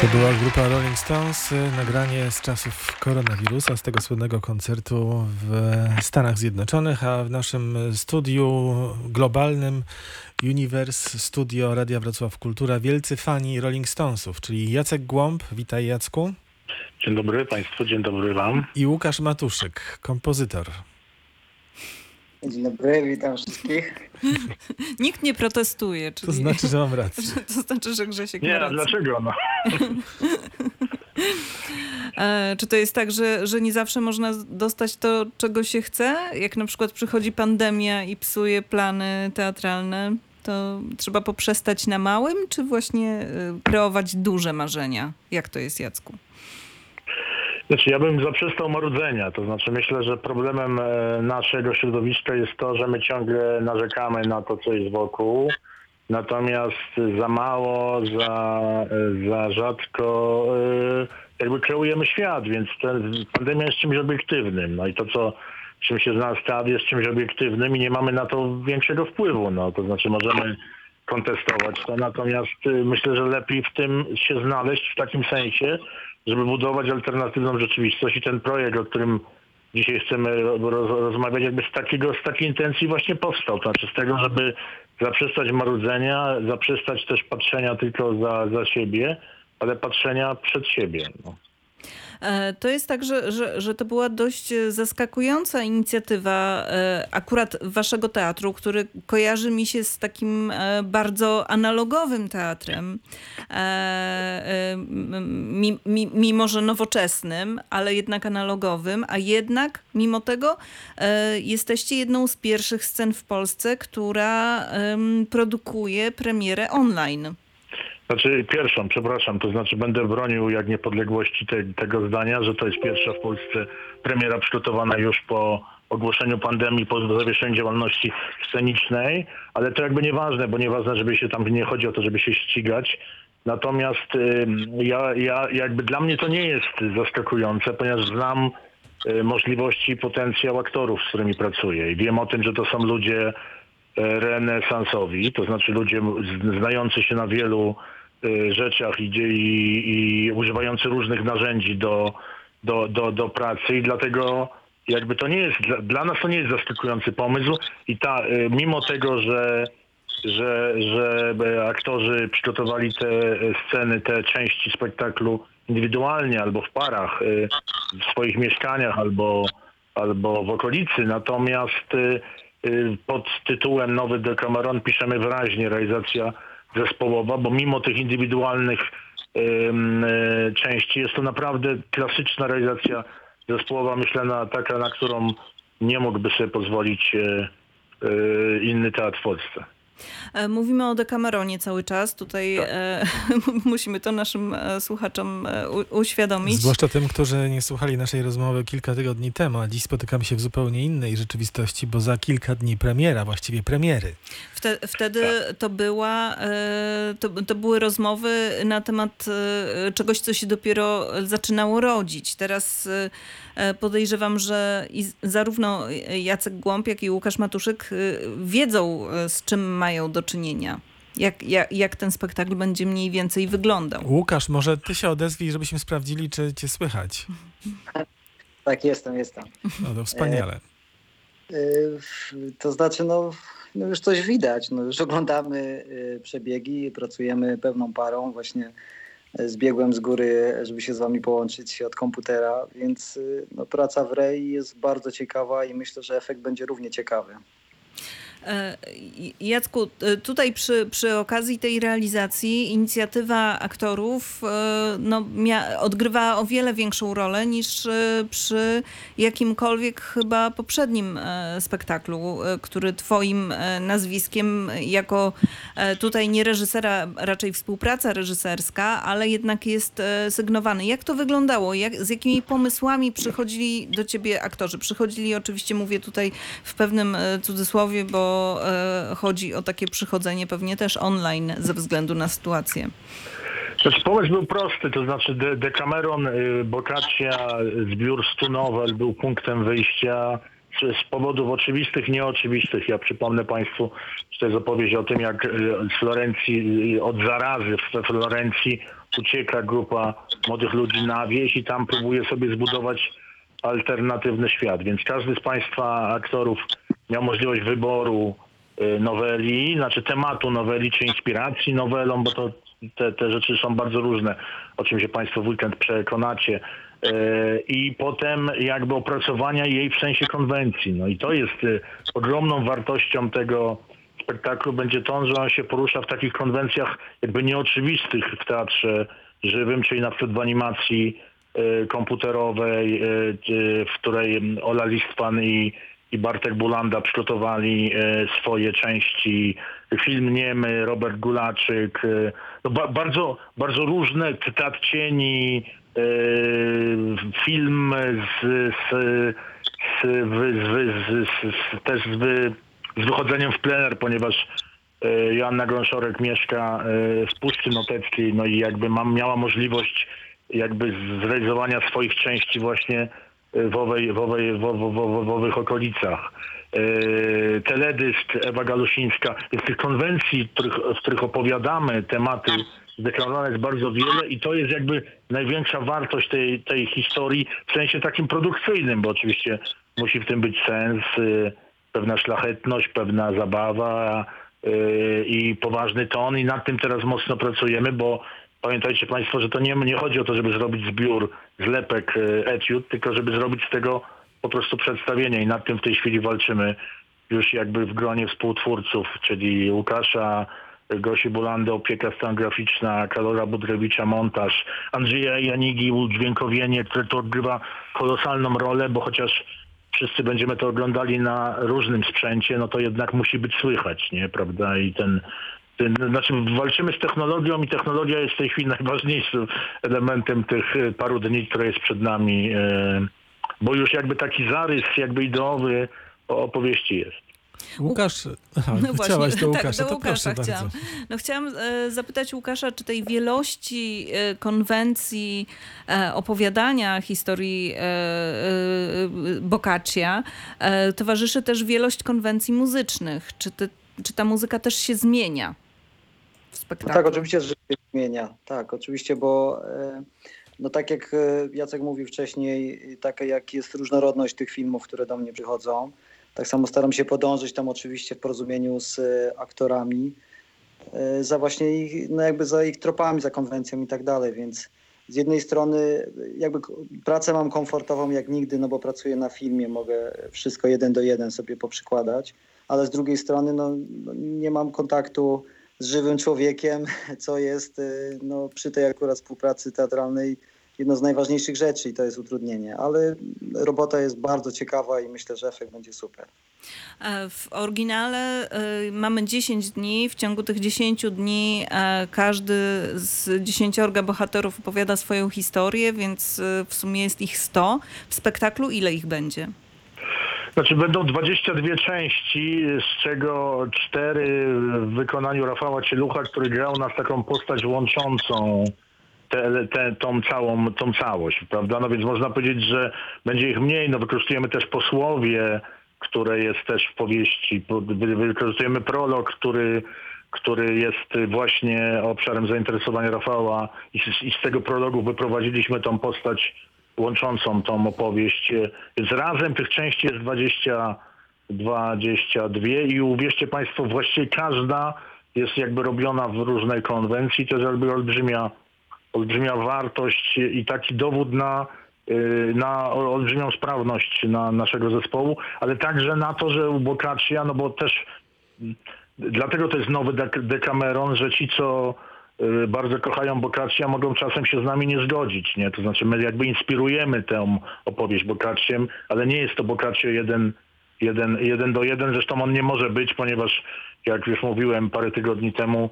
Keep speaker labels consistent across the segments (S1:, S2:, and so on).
S1: To była grupa Rolling Stones, y, nagranie z czasów koronawirusa, z tego słynnego koncertu w Stanach Zjednoczonych, a w naszym studiu globalnym Universe Studio Radia Wrocław Kultura wielcy fani Rolling Stonesów, czyli Jacek Głąb, witaj Jacku.
S2: Dzień dobry Państwu, dzień dobry Wam.
S1: I Łukasz Matuszyk, kompozytor.
S3: Dzień dobry, witam wszystkich.
S4: Nikt nie protestuje. Czyli...
S1: To znaczy, że mam rację.
S4: to znaczy, że Grzesiek
S2: Nie,
S4: ma
S2: a
S4: rację.
S2: dlaczego? No.
S4: E, czy to jest tak, że, że nie zawsze można dostać to, czego się chce? Jak na przykład przychodzi pandemia i psuje plany teatralne, to trzeba poprzestać na małym, czy właśnie e, kreować duże marzenia? Jak to jest, Jacku?
S2: Znaczy, ja bym zaprzestał marudzenia. To znaczy, myślę, że problemem e, naszego środowiska jest to, że my ciągle narzekamy na to, co jest wokół. Natomiast za mało, za, e, za rzadko e, jakby kreujemy świat, więc ten, pandemia jest czymś obiektywnym. No i to, co czym się zna jest czymś obiektywnym i nie mamy na to większego wpływu. No, to znaczy, możemy kontestować to, natomiast y, myślę, że lepiej w tym się znaleźć w takim sensie, żeby budować alternatywną rzeczywistość i ten projekt, o którym dzisiaj chcemy ro- roz, rozmawiać, jakby z takiego, z takiej intencji właśnie powstał. To znaczy z tego, żeby zaprzestać marudzenia, zaprzestać też patrzenia tylko za, za siebie, ale patrzenia przed siebie. No.
S4: E, To jest tak, że, że, że to była dość e, zaskakująca inicjatywa e, akurat waszego teatru, który kojarzy mi się z takim bardzo analogowym teatrem, mimo że nowoczesnym, ale jednak analogowym, a jednak mimo tego jesteście jedną z pierwszych scen w Polsce, która produkuje premierę online.
S2: Znaczy pierwszą, przepraszam, to znaczy będę bronił jak niepodległości te, tego zdania, że to jest pierwsza w Polsce premiera przygotowana już po ogłoszeniu pandemii, po zawieszeniu działalności scenicznej, ale to jakby nieważne, bo nieważne, żeby się tam, nie chodzi o to, żeby się ścigać. Natomiast ym, ja, ja jakby dla mnie to nie jest zaskakujące, ponieważ znam y, możliwości i potencjał aktorów, z którymi pracuję i wiem o tym, że to są ludzie e, renesansowi, to znaczy ludzie znający się na wielu y, rzeczach i, dzie- i, i używający różnych narzędzi do, do, do, do pracy i dlatego jakby to nie jest, dla, dla nas to nie jest zaskakujący pomysł i ta, y, mimo tego, że że, że e, aktorzy przygotowali te e, sceny, te części spektaklu indywidualnie albo w parach, y, w swoich mieszkaniach albo, albo w okolicy. Natomiast y, y, pod tytułem Nowy Decameron piszemy wyraźnie realizacja zespołowa, bo mimo tych indywidualnych y, części jest to naprawdę klasyczna realizacja zespołowa, myślę na, taka, na którą nie mógłby sobie pozwolić y, y, inny teatr w Polsce.
S4: E, Mówimy o Decameronie cały czas. Tutaj e, musimy to naszym e, słuchaczom e, u, uświadomić.
S1: Zwłaszcza tym, którzy nie słuchali naszej rozmowy kilka tygodni temu, a dziś spotykamy się w zupełnie innej rzeczywistości, bo za kilka dni premiera, właściwie premiery.
S4: Wte, wtedy to, była, e, to, to były rozmowy na temat e, czegoś, co się dopiero zaczynało rodzić. Teraz podejrzewam, że zarówno Jacek Głąb, jak i Łukasz Matuszyk e, wiedzą, e, z czym mają do czynienia. Jak, jak, jak ten spektakl będzie mniej więcej wyglądał.
S1: Łukasz, może ty się odezwij, żebyśmy sprawdzili, czy cię słychać.
S3: Tak, jestem, jestem.
S1: No to wspaniale.
S3: Y, To znaczy, no, no już coś widać. No, już oglądamy y, przebiegi, pracujemy pełną parą. Właśnie y, zbiegłem z góry, żeby się z wami połączyć od komputera, więc y, no, praca w REI jest bardzo ciekawa i myślę, że efekt będzie równie ciekawy.
S4: E, Jacku, e, tutaj przy, przy okazji tej realizacji inicjatywa aktorów e, no, mia, odgrywa o wiele większą rolę niż przy jakimkolwiek chyba poprzednim spektaklu, który twoim nazwiskiem jako tutaj nie reżysera, raczej współpraca reżyserska, ale jednak jest sygnowany. Jak to wyglądało? Jak, z jakimi pomysłami przychodzili do ciebie aktorzy? Przychodzili, oczywiście mówię tutaj w pewnym cudzysłowie, bo e, chodzi o takie przychodzenie pewnie też online ze względu na sytuację.
S2: Pomysł był prosty, to znaczy De- Decameron, y, Boccaccia, zbiór 100 nowel był punktem wyjścia z, powodów oczywistych, nieoczywistych. Ja przypomnę Państwu, że to jest opowieść o tym, jak e, z Florencji, e, od zarazy we Florencji ucieka grupa młodych ludzi na wieś i tam próbuje sobie zbudować alternatywny świat. Więc każdy z Państwa aktorów miał możliwość wyboru y, noweli, znaczy tematu noweli czy inspiracji nowelą, bo to te, te rzeczy są bardzo różne, o czym się Państwo w weekend przekonacie. Y, I potem jakby opracowania jej w sensie konwencji. No i to jest y, ogromną wartością tego spektaklu będzie to, że on się porusza w takich konwencjach jakby nieoczywistych w teatrze żywym, czyli na przykład w animacji komputerowej, w której Ola Listpan i, i Bartek Bulanda przygotowali y, swoje części. Film Niemy, Robert Gulaczyk. y, No ba, bardzo, bardzo różne, teatr cieni, y, film z, z, z, z, z, też z, z wychodzeniem w plener, ponieważ e, Joanna Grąszorek mieszka e, w Puszczy Noteckiej, no i jakby mam, miała możliwość jakby zrealizowania swoich części właśnie e, w, owej, w, owej, w, w, w, owych okolicach. E, Teledysk Ewa Galusińska. Więc tych konwencji, w których, w których opowiadamy tematy zdeklarowane jest bardzo wiele i to jest jakby największa wartość tej, tej historii w sensie takim produkcyjnym, bo oczywiście musi w tym być sens, y, pewna szlachetność, pewna zabawa y, i poważny ton i nad tym teraz mocno pracujemy, bo pamiętajcie Państwo, że to nie, nie chodzi o to, żeby zrobić zbiór zlepek y, etiud, tylko żeby zrobić z tego po prostu przedstawienie i nad tym w tej chwili walczymy już jakby w gronie współtwórców, czyli Łukasza, Gosi Bulandy, opieka scenograficzna, Kalora Budrewicza, montaż, Andrzeja Janigi, udźwiękowienie, które to odgrywa kolosalną rolę, bo chociaż wszyscy będziemy to oglądali na różnym sprzęcie, no to jednak musi być słychać, nie, prawda? I ten znaczy walczymy z technologią i technologia jest w tej chwili najważniejszym elementem tych e, paru dni, które jest przed nami, e, bo już jakby taki zarys jakby ideowy opowieści jest.
S1: Łukasz, aha,
S4: No właśnie,
S1: chciałaś do
S4: tak,
S1: Łukasza,
S4: do
S1: to
S4: Łukasza
S1: proszę
S4: chciałam.
S1: bardzo.
S4: No chciałam e, zapytać Łukasza, czy tej wielości e, konwencji e, opowiadania historii Boccaccia towarzyszy też wielość konwencji muzycznych. Czy, ty, czy ta muzyka też się zmienia w spektaklu?
S3: Tak, oczywiście, że się zmienia. Tak, oczywiście, bo e, no tak jak e, Jacek mówił wcześniej, tak jak jest różnorodność tych filmów, które do mnie przychodzą, tak samo staram się podążyć tam oczywiście w porozumieniu z e, aktorami za właśnie ich, no jakby za ich tropami, za konwencją i tak dalej, więc z jednej strony jakby pracę mam komfortową jak nigdy, no bo pracuję na filmie, mogę wszystko jeden do jeden sobie poprzykładać, ale z drugiej strony no, no nie mam kontaktu z żywym człowiekiem, co jest y, no, przy tej akurat współpracy teatralnej jedno z najważniejszych rzeczy i to jest utrudnienie, ale robota jest bardzo ciekawa i myślę, że efekt będzie super.
S4: E, W oryginale e, mamy 10 dni. W ciągu tych 10 dni e, każdy z dziesięciorga bohaterów opowiada swoją historię, więc e, w sumie jest ich 100. W spektaklu ile ich będzie?
S2: Znaczy będą 22 części, z czego cztery w wykonaniu Rafała Cielucha, który grał nas taką postać łączącą te, te, tą, całą, tą całość, prawda? No więc można powiedzieć, że będzie ich mniej. No wykorzystujemy też posłowie, które jest też w powieści. Po- wy- Wykorzystujemy prolog, który, który jest właśnie obszarem zainteresowania Rafała i z, i z tego prologu wyprowadziliśmy tą postać łączącą tą opowieść. Więc razem tych części jest 20, 22 i uwierzcie Państwo, właściwie każda jest jakby robiona w różnej konwencji. To jest jakby olbrzymia, olbrzymia wartość i taki dowód na, y, na olbrzymią sprawność na naszego zespołu, ale także na to, że u Boccaccia, no bo też mm, dlatego to jest nowy Decameron, że ci, co bardzo kochają Boccaccia, mogą czasem się z nami nie zgodzić, nie? To znaczy my jakby inspirujemy tę opowieść Boccacciem, ale nie jest to Boccaccio jeden, jeden, jeden do jeden, zresztą on nie może być, ponieważ jak już mówiłem parę tygodni temu,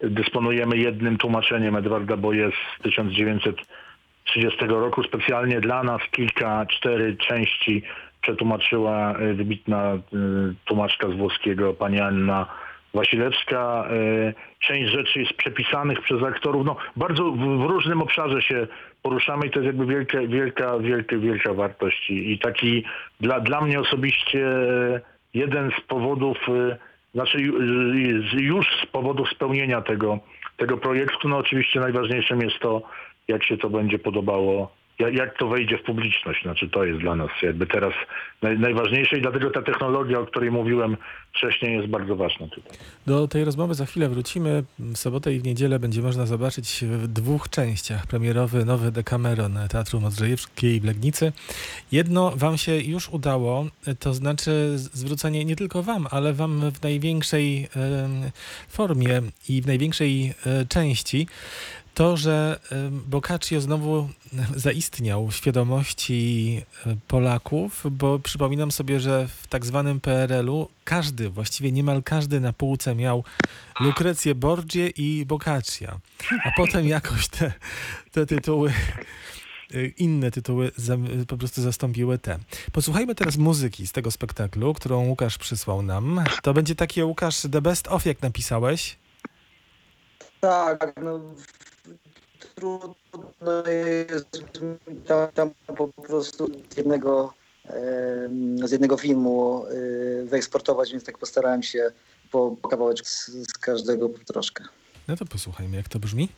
S2: dysponujemy jednym tłumaczeniem Edwarda Boje z 1930 roku. Specjalnie dla nas kilka, cztery części przetłumaczyła y, wybitna y, tłumaczka z włoskiego, pani Anna Wasilewska. E, część rzeczy jest przepisanych przez aktorów. No, bardzo w, różnym obszarze się poruszamy i to jest jakby wielka, wielka, wielka, wielka wartość. I, taki dla, dla mnie osobiście jeden z powodów, e, znaczy już z powodów spełnienia tego, tego projektu, no oczywiście najważniejszym jest to, jak się to będzie podobało, jak, to wejdzie w publiczność. Znaczy to jest dla nas jakby teraz naj, najważniejsze i dlatego ta technologia, o której mówiłem wcześniej jest bardzo ważna tutaj.
S1: Do tej rozmowy za chwilę wrócimy. W sobotę i w niedzielę będzie można zobaczyć w dwóch częściach premierowy nowy Decameron Teatru Modrzejewskiej w Legnicy. Jedno wam się już udało, to znaczy zwrócenie nie tylko wam, ale wam w największej formie i w największej e, części to, że Boccaccio znowu zaistniał w świadomości Polaków, bo przypominam sobie, że w tak zwanym PRL-u każdy, właściwie niemal każdy na półce miał Lukrecję Borgie i Boccaccia, a potem jakoś te, te tytuły, e, inne tytuły po prostu zastąpiły te. Posłuchajmy teraz muzyki z tego spektaklu, którą Łukasz przysłał nam. To będzie takie, Łukasz, The Best Of, jak napisałeś.
S3: Tak, no trudno jest tam, tam po prostu z jednego, z jednego filmu e, wyeksportować, więc tak postarałem się po, kawałeczku z, z każdego troszkę.
S1: No to posłuchajmy, jak to brzmi.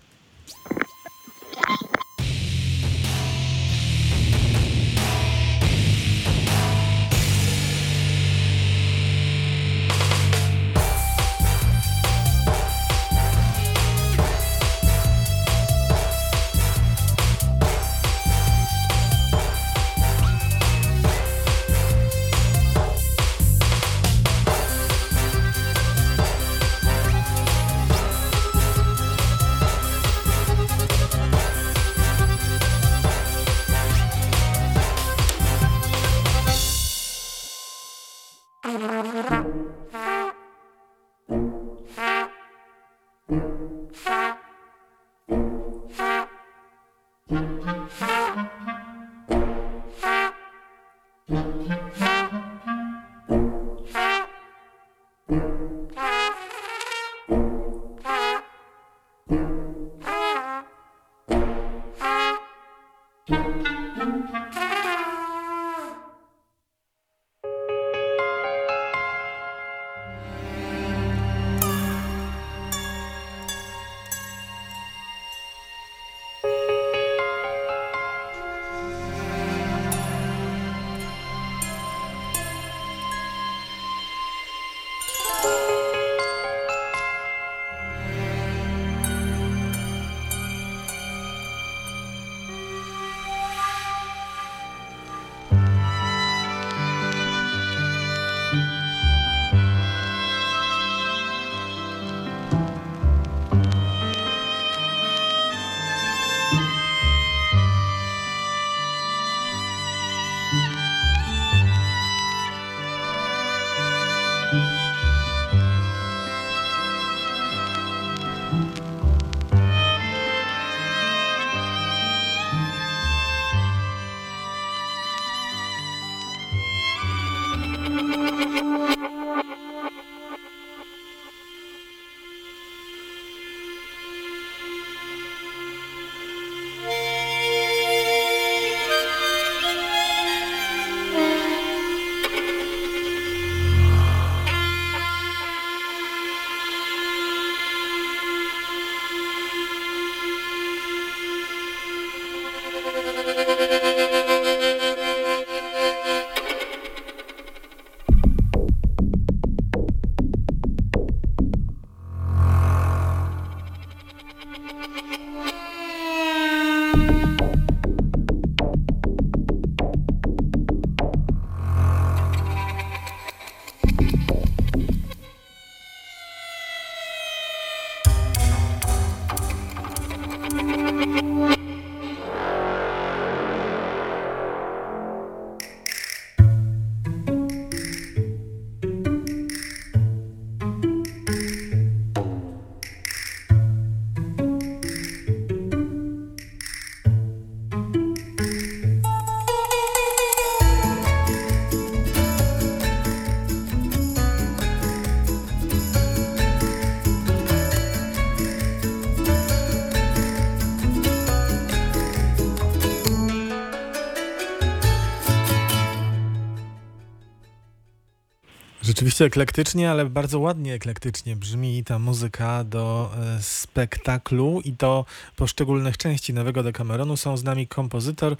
S1: Rzeczywiście eklektycznie, ale bardzo ładnie eklektycznie brzmi ta muzyka do e, spektaklu i do poszczególnych części Nowego Dekameronu. Są z nami kompozytor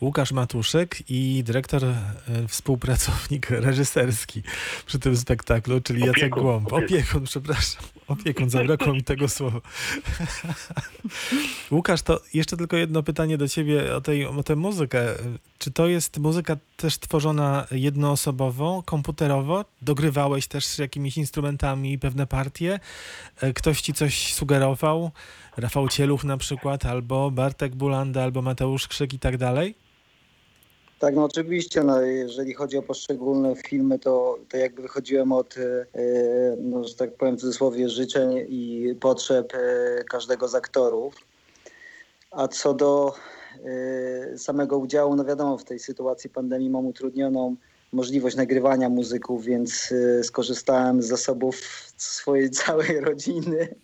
S1: Łukasz Matuszek i dyrektor, e, współpracownik reżyserski przy tym spektaklu, czyli Jacek
S2: Opiekun,
S1: Głąb.
S2: opiekun.
S1: Opiekun, przepraszam. Opiekun, zabrakło mi tego słowa. Łukasz, to jeszcze tylko jedno pytanie do ciebie o, tej, o tę muzykę. Czy to jest muzyka też tworzona jednoosobowo, komputerowo? Dogrywałeś też jakimiś instrumentami pewne partie? E, Ktoś ci coś sugerował? Rafał Cieluch na przykład, albo Bartek Bulanda, albo Mateusz Krzyk i tak dalej?
S3: Tak, no oczywiście, no, jeżeli chodzi o poszczególne filmy, to, to jakby wychodziłem od, e, no, że tak powiem w cudzysłowie, życzeń i potrzeb e, każdego z aktorów. A co do e, samego udziału, no wiadomo, w tej sytuacji pandemii mam utrudnioną możliwość nagrywania muzyków, więc e, skorzystałem z zasobów swojej całej rodziny.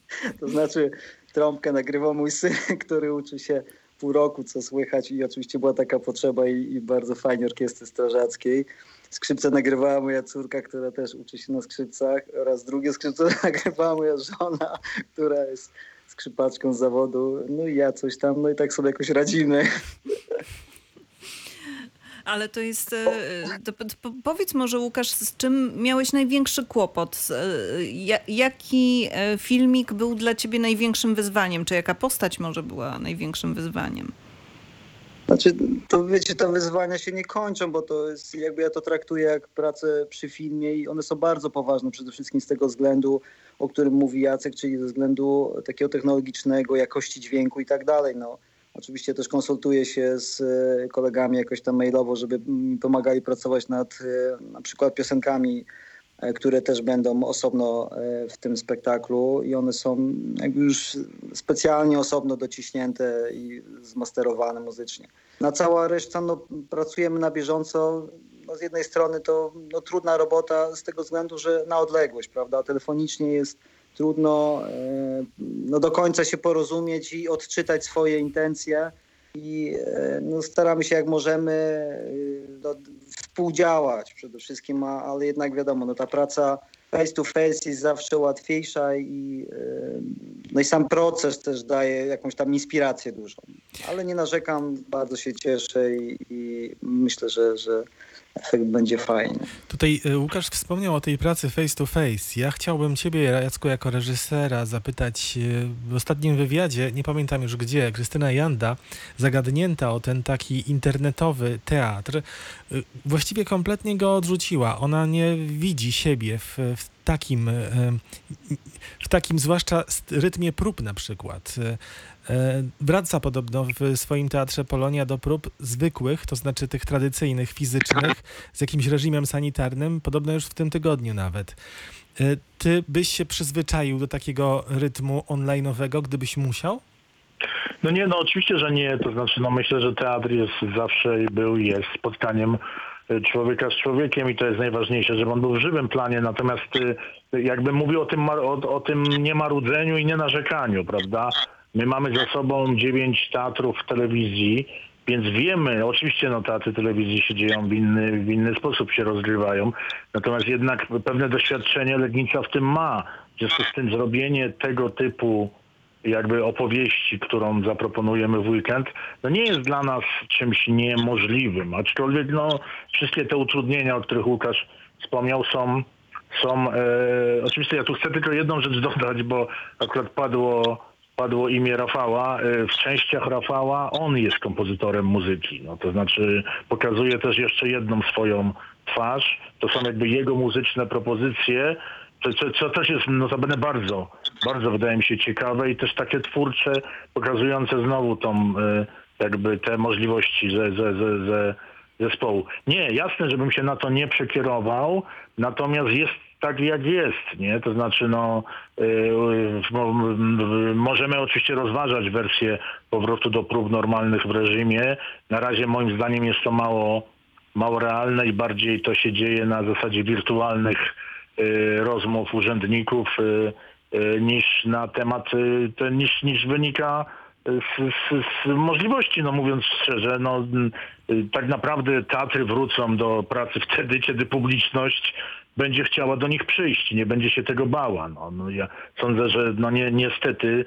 S3: To znaczy trąbkę nagrywał mój syn, który uczy się pół roku, co słychać i oczywiście była taka potrzeba i, i bardzo fajnie orkiestry strażackiej. Skrzypce nagrywała moja córka, która też uczy się na skrzypcach oraz drugie skrzypce nagrywała moja żona, która jest skrzypaczką z zawodu. No i ja coś tam, no i tak sobie jakoś radzimy.
S4: Ale to jest. e, To, to po- powiedz może, Łukasz, z czym miałeś największy kłopot? E, ja- Jaki e, filmik był dla ciebie największym wyzwaniem? Czy jaka postać może była największym wyzwaniem?
S3: Znaczy, to wiecie, te wyzwania się nie kończą, bo to jest, jakby ja to traktuję jak pracę przy filmie i one są bardzo poważne, przede wszystkim z tego względu, o którym mówi Jacek, czyli ze względu takiego technologicznego, jakości dźwięku i tak dalej. No, oczywiście też konsultuję się z e, kolegami jakoś tam mailowo, żeby mi pomagali pracować nad e, na przykład piosenkami, e, które też będą osobno w tym spektaklu i one są jakby już specjalnie osobno dociśnięte i zmasterowane muzycznie. Na cała reszta no, pracujemy na bieżąco. No, z jednej strony to no, trudna robota z tego względu, że na odległość, prawda? Telefonicznie jest trudno e, no, do końca się porozumieć i odczytać swoje intencje. I e, no, staramy się jak możemy e, współdziałać przede wszystkim, a, ale jednak wiadomo, no, ta praca face to face jest zawsze łatwiejsza i, no i sam proces też daje jakąś tam inspirację dużą. Ale nie narzekam, bardzo się cieszę i, i myślę, że, że efekt będzie fajny.
S1: Tutaj e, Łukasz wspomniał o tej pracy face to face. Ja chciałbym ciebie, Jacku, jako reżysera zapytać e, w ostatnim wywiadzie, nie pamiętam już gdzie, Krystyna Janda, zagadnięta o ten taki internetowy teatr, e, właściwie kompletnie go odrzuciła. Ona nie widzi siebie w, w takim, w takim zwłaszcza rytmie prób na przykład. E, e, Wraca podobno w swoim teatrze Polonia do prób zwykłych, to znaczy tych tradycyjnych, fizycznych, z jakimś reżimem sanitarnym, podobno już w tym tygodniu nawet. E, Ty byś się przyzwyczaił do takiego rytmu online'owego, gdybyś musiał?
S2: No nie, no oczywiście, że nie. To znaczy, no myślę, że teatr jest zawsze był i jest spotkaniem y, człowieka z człowiekiem i to jest najważniejsze, żeby on był w żywym planie. Natomiast jakbym mówił o tym, o, o tym niemarudzeniu i nie narzekaniu, prawda? My mamy za sobą dziewięć teatrów w telewizji, więc wiemy, oczywiście no teatry telewizji się dzieją w inny, w inny sposób, się rozgrywają, natomiast jednak pewne doświadczenie Legnica w tym ma. W związku z tym zrobienie tego typu jakby opowieści, którą zaproponujemy w weekend, no nie jest dla nas czymś niemożliwym, aczkolwiek no wszystkie te utrudnienia, o których Łukasz wspomniał są, są e, oczywiście ja tu chcę tylko jedną rzecz dodać, bo akurat padło, padło imię Rafała. E, w częściach Rafała on jest kompozytorem muzyki, no to znaczy pokazuje też jeszcze jedną swoją twarz, to są jakby jego muzyczne propozycje, co, co, co też jest notabene bardzo, bardzo wydaje mi się ciekawe i też takie twórcze, pokazujące znowu tą e, jakby te możliwości ze, ze, ze, ze zespołu. Nie, jasne, żebym się na to nie przekierował, natomiast jest tak jak jest, nie? To znaczy, no, m- możemy oczywiście rozważać wersję powrotu do prób normalnych w reżimie. Na razie moim zdaniem jest to mało, mało realne i bardziej to się dzieje na zasadzie wirtualnych y, rozmów urzędników y, y, niż na temat, y, niż, niż wynika z, z, z możliwości, no mówiąc szczerze, no y, tak naprawdę teatry wrócą do pracy wtedy, kiedy publiczność będzie chciała do nich przyjść, nie będzie się tego bała. No, no ja sądzę, że no nie, niestety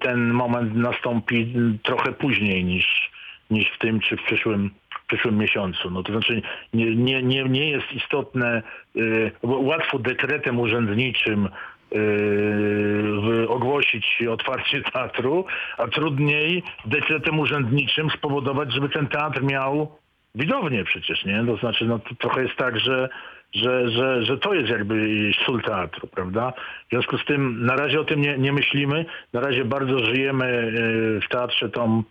S2: ten moment nastąpi trochę później niż, niż w tym czy w przyszłym, w przyszłym miesiącu. No to znaczy nie, nie, nie, nie jest istotne, y, łatwo dekretem urzędniczym yy, ogłosić otwarcie teatru, a trudniej dekretem urzędniczym spowodować, żeby ten teatr miał widownię przecież, nie? To znaczy, no to trochę jest tak, że, że, że, że to jest jakby sól teatru, prawda? W związku z tym na razie o tym nie, nie myślimy, na razie bardzo żyjemy yy, w teatrze tą,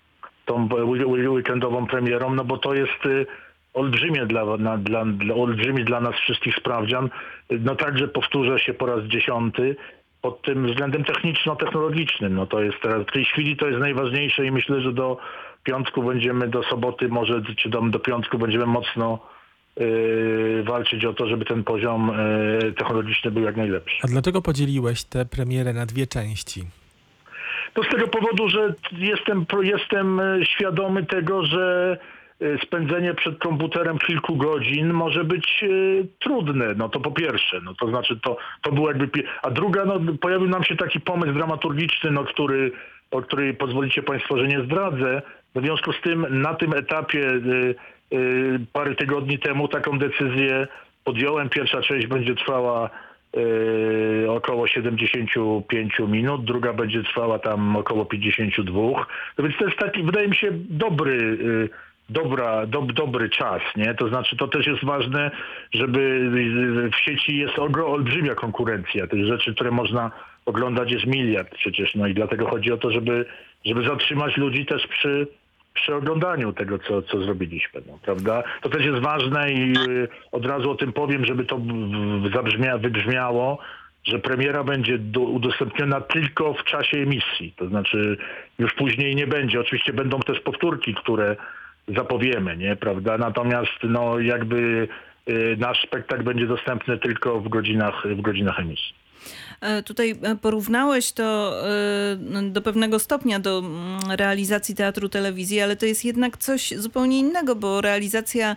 S2: tą weekendową premierą, no bo to jest yy, olbrzymie dla, na, dla, dla, olbrzymi dla nas wszystkich sprawdzian. No także powtórzę się po raz dziesiąty pod tym względem techniczno-technologicznym. No to jest teraz, w tej chwili to jest najważniejsze i myślę, że do piątku będziemy, do soboty może, czy do, do piątku będziemy mocno walczyć o to, żeby ten poziom yy, technologiczny był jak najlepszy.
S1: A dlaczego podzieliłeś tę premierę na dwie części?
S2: To z tego powodu, że jestem, jestem e, świadomy tego, że spędzenie przed komputerem kilku godzin może być trudne. No to po pierwsze, no to znaczy to, to było jakby... A druga, no pojawił nam się taki pomysł dramaturgiczny, no który, o który pozwolicie Państwo, że nie zdradzę. W związku z tym na tym etapie y, y, parę tygodni temu taką decyzję podjąłem. Pierwsza część będzie trwała y, około 75 minut, druga będzie trwała tam około 52. No więc to jest taki, wydaje mi się, dobry, y, dobra, dob, dobry czas, nie? To znaczy to też jest ważne, żeby y, w sieci jest olbrzymia konkurencja. Tych rzeczy, które można oglądać jest miliard przecież, no i dlatego chodzi o to, żeby, żeby zatrzymać ludzi też przy, przy oglądaniu tego, co, co zrobiliśmy, no, prawda? To też jest ważne i y, od razu o tym powiem, żeby to zabrzmia, wybrzmiało, że premiera będzie do, udostępniona tylko w czasie emisji, to znaczy już później nie będzie. Oczywiście będą też powtórki, które zapowiemy, nie, prawda? Natomiast no jakby y, nasz spektakl będzie dostępny tylko w godzinach, w godzinach emisji.
S4: E, Tutaj e, porównałeś to e, do pewnego stopnia do mm, realizacji teatru telewizji, ale to jest jednak coś zupełnie innego, bo realizacja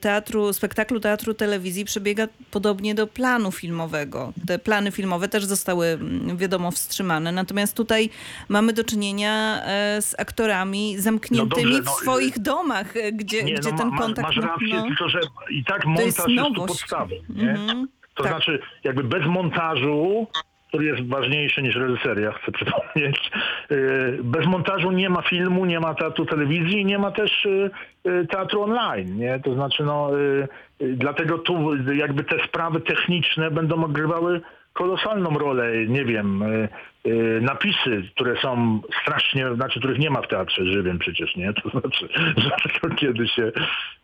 S4: teatru, spektaklu teatru telewizji przebiega podobnie do planu filmowego. Te plany filmowe też zostały, mm, wiadomo, wstrzymane. Natomiast tutaj mamy do czynienia z aktorami zamkniętymi
S2: dobrze,
S4: w
S2: no,
S4: swoich domach, gdzie,
S2: Nie,
S4: gdzie
S2: no,
S4: ten kontakt...
S2: Masz
S4: no,
S2: rację,
S4: no,
S2: tylko że i tak
S4: to
S2: montaż
S4: jest
S2: jest, tu podstawą, nie?
S4: Mhm.
S2: To
S4: Tak.
S2: znaczy jakby bez montażu, który jest ważniejszy niż reżyseria, chcę przypomnieć, yy, bez montażu nie ma filmu, nie ma teatru telewizji, nie ma też yy, yy, teatru online, nie? To znaczy no, dlatego tu jakby te sprawy techniczne będą odgrywały kolosalną rolę, nie wiem, y, y, napisy, które są strasznie, znaczy których nie ma w teatrze żywym przecież, nie? To znaczy rzadko kiedy się,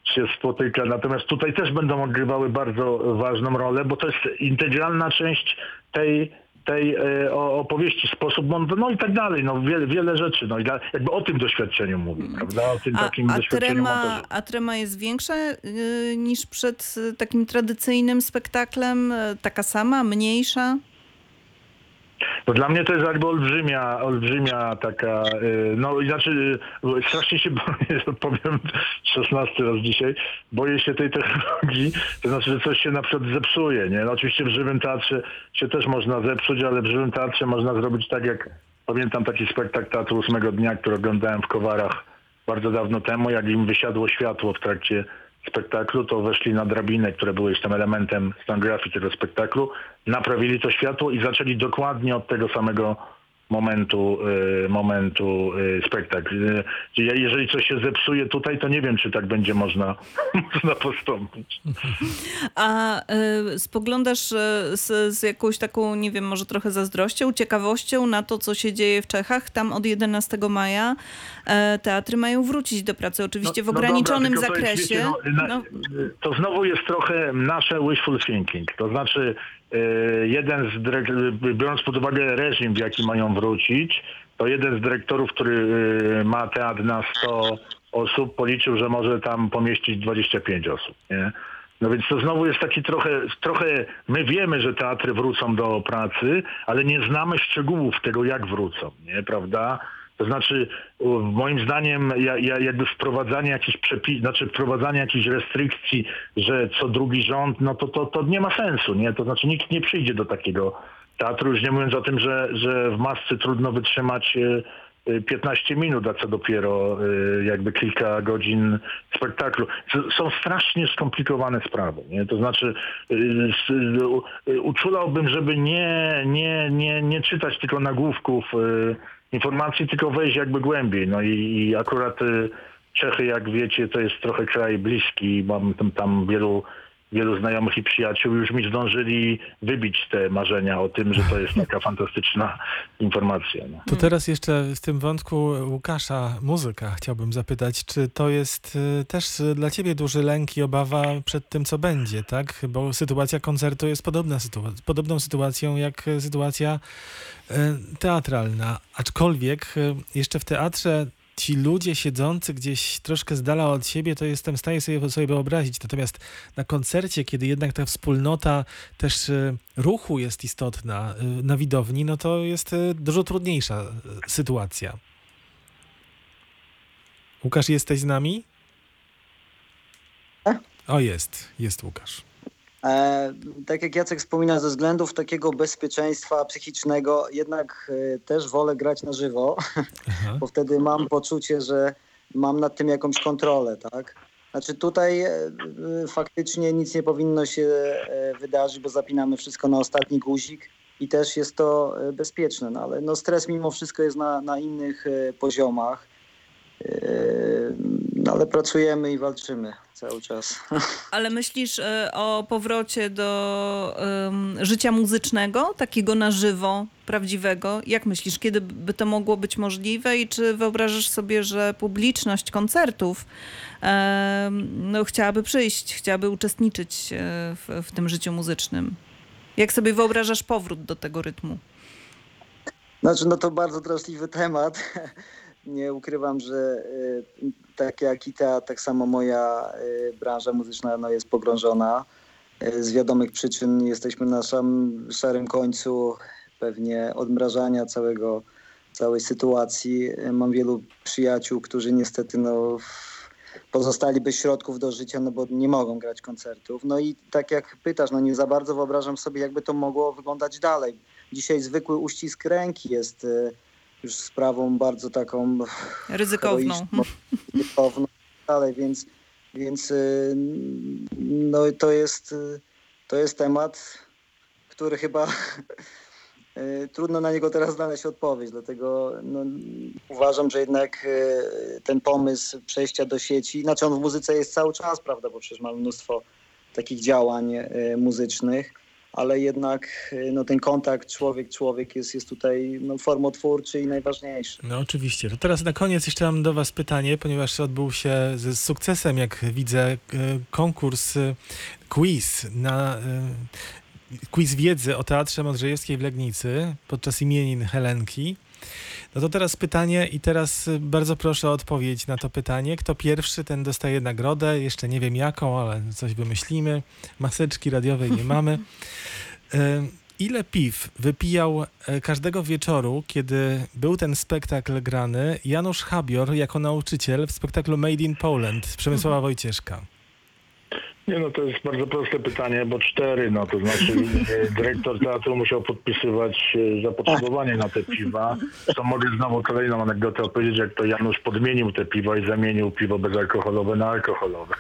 S2: się spotyka. Natomiast tutaj też będą odgrywały bardzo ważną rolę, bo to jest integralna część tej tej e, o- opowieści, sposób, no i tak dalej, no wiele, wiele rzeczy, no i dla, jakby o tym doświadczeniu mówię, prawda, o tym
S4: A,
S2: takim
S4: a,
S2: doświadczeniu
S4: trema, a trema jest większa y, niż przed y, takim tradycyjnym spektaklem? Taka sama, mniejsza?
S2: No dla mnie to jest jakby olbrzymia, olbrzymia taka, y, no i znaczy y, strasznie się boję, powiem 16 raz dzisiaj, boję się tej technologii, to znaczy, że coś się na przykład zepsuje, nie? No oczywiście w żywym teatrze się też można zepsuć, ale w żywym teatrze można zrobić tak jak, pamiętam taki spektakl Teatru Ósmego Dnia, który oglądałem w Kowarach bardzo dawno temu, jak im wysiadło światło w trakcie spektaklu, to weszli na drabinę, które były już tam elementem scenografii tego spektaklu, naprawili to światło i zaczęli dokładnie od tego samego momentu, y, momentu y, spektakl. Y, jeżeli coś się zepsuje tutaj, to nie wiem, czy tak będzie można, można postąpić.
S4: A spoglądasz z, z jakąś taką, nie wiem, może trochę zazdrością, ciekawością na to, co się dzieje w Czechach. Tam od 11 maja e, teatry mają wrócić do pracy, oczywiście w
S2: No- no
S4: ograniczonym
S2: dobra, tylko to jest,
S4: zakresie.
S2: wiecie, no,
S4: No,
S2: To znowu jest trochę nasze wishful thinking. To znaczy jeden z dyrek- biorąc pod uwagę reżim, w jaki mają wrócić, to jeden z dyrektorów, który y, ma teatr na 100 osób, policzył, że może tam pomieścić 25 osób. Nie? No więc to znowu jest taki trochę, trochę, my wiemy, że teatry wrócą do pracy, ale nie znamy szczegółów tego, jak wrócą, nie, prawda? To znaczy, moim zdaniem, ja, ja, jakby wprowadzanie jakichś przepis, znaczy wprowadzanie jakichś restrykcji, że co drugi rząd, no to, to, to nie ma sensu, nie? To znaczy nikt nie przyjdzie do takiego teatru, już nie mówiąc o tym, że, że w masce trudno wytrzymać e, e, 15 minut, a co dopiero e, jakby kilka godzin spektaklu. Są strasznie skomplikowane sprawy, nie? To znaczy uczulałbym, żeby nie, nie, nie, nie czytać tylko nagłówków informacji, tylko wejść jakby głębiej. No i, i akurat e, Czechy, jak wiecie, to jest trochę kraj bliski. Mam tam, tam wielu, wielu znajomych i przyjaciół. Już mi zdążyli wybić te marzenia o tym, że to jest taka fantastyczna informacja. No.
S1: To teraz jeszcze w tym wątku Łukasza, muzyka, chciałbym zapytać, czy to jest y, też dla ciebie duży lęk i obawa przed tym, co będzie, tak? Bo sytuacja koncertu jest podobna sytua- podobną sytuacją jak sytuacja y, teatralna. Aczkolwiek y, jeszcze w teatrze ci ludzie siedzący gdzieś troszkę z dala od siebie, to jestem w stanie sobie, sobie wyobrazić. Natomiast na koncercie, kiedy jednak ta wspólnota też y, ruchu jest istotna y, na widowni, no to jest y, dużo trudniejsza sytuacja. Łukasz, jesteś z nami?
S3: Tak.
S1: O, jest, jest Łukasz.
S3: E, tak jak Jacek wspominał, ze względów takiego bezpieczeństwa psychicznego, jednak e, też wolę grać na żywo,
S1: Aha.
S3: bo wtedy mam poczucie, że mam nad tym jakąś kontrolę, tak? Znaczy tutaj e, faktycznie nic nie powinno się wydarzyć, bo zapinamy wszystko na ostatni guzik i też jest to bezpieczne, no ale no stres mimo wszystko jest na, na innych poziomach. No ale pracujemy i walczymy cały czas.
S4: Ale myślisz e, o powrocie do em, życia muzycznego, takiego na żywo, prawdziwego? Jak myślisz, kiedy by to mogło być możliwe i czy wyobrażasz sobie, że publiczność koncertów em, no, chciałaby przyjść, chciałaby uczestniczyć e, w, w tym życiu muzycznym? Jak sobie wyobrażasz powrót do tego rytmu?
S3: Znaczy, no to bardzo drażliwy temat. Nie ukrywam, że y, tak jak i teatr, tak samo moja y, branża muzyczna no, jest pogrążona. Y, Z wiadomych przyczyn jesteśmy na samym szarym końcu pewnie odmrażania całego, całej sytuacji. Mam wielu przyjaciół, którzy niestety no, pozostali bez środków do życia, no bo nie mogą grać koncertów. No i tak jak pytasz, no nie za bardzo wyobrażam sobie, jakby to mogło wyglądać dalej. Dzisiaj zwykły uścisk ręki jest już sprawą bardzo taką
S4: Ryzykowną.
S3: ryzykowną tak dalej, więc, więc y, no to jest, y, to jest temat, który chyba y, trudno na niego teraz znaleźć odpowiedź, dlatego no, uważam, że jednak ten pomysł przejścia do sieci, znaczy on w muzyce jest cały czas, prawda, bo przecież mamy mnóstwo takich działań muzycznych, ale jednak y, no, ten kontakt człowiek-człowiek jest, jest tutaj no, formotwórczy i najważniejszy.
S1: No oczywiście. To teraz na koniec jeszcze mam do Was pytanie, ponieważ odbył się z sukcesem, jak widzę, e, konkurs e, quiz na quiz wiedzy o Teatrze Modrzejewskiej w Legnicy podczas imienin Helenki. No to teraz pytanie i teraz e, bardzo proszę o odpowiedź na to pytanie. Kto pierwszy, ten dostaje nagrodę. Jeszcze nie wiem jaką, ale coś wymyślimy. Maseczki radiowej nie mamy. E, Ile piw wypijał e, każdego wieczoru, kiedy był ten spektakl grany Janusz Habior jako nauczyciel w spektaklu Made in Poland Przemysława Wojcieszka?
S2: Nie no, to jest bardzo proste pytanie, bo cztery, no to znaczy e, dyrektor teatru musiał podpisywać e, zapotrzebowanie na te piwa. To mogę znowu kolejną anegdotę opowiedzieć, jak to Janusz podmienił te piwo i zamienił piwo bezalkoholowe na alkoholowe.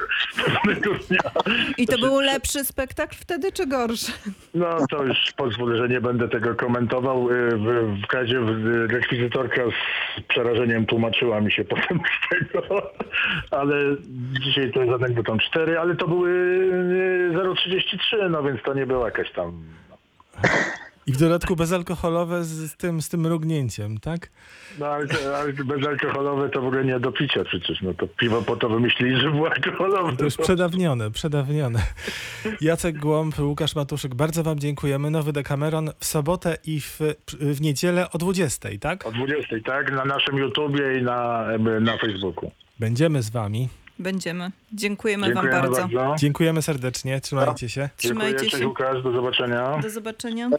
S4: I to był lepszy spektakl wtedy, czy gorszy?
S2: No to już pozwolę, że nie będę tego komentował. E, W, w razie rekwizytorka z przerażeniem tłumaczyła mi się potem z tego, ale dzisiaj to jest anegdotą cztery, ale to były 0,33, no więc to nie była jakaś tam
S1: I w dodatku bezalkoholowe z, tym, z tym mrugnięciem, tak?
S2: No ale, ale bezalkoholowe to w ogóle nie do picia przecież. No to piwo po to wymyślili, że było alkoholowe.
S1: To już przedawnione, przedawnione. Jacek Głąb, Łukasz Matuszyk, bardzo Wam dziękujemy. Nowy Decameron w sobotę i w, w niedzielę o 20, tak?
S2: O 20, tak? Na naszym YouTubie i na, na Facebooku.
S1: Będziemy z Wami.
S4: Będziemy. Dziękujemy,
S2: Dziękujemy
S4: wam bardzo.
S2: bardzo.
S1: Dziękujemy serdecznie, trzymajcie się.
S2: Dziękuję,
S4: Trzymajcie
S2: cześć
S4: się.
S2: Łukasz, do zobaczenia.
S4: Do zobaczenia.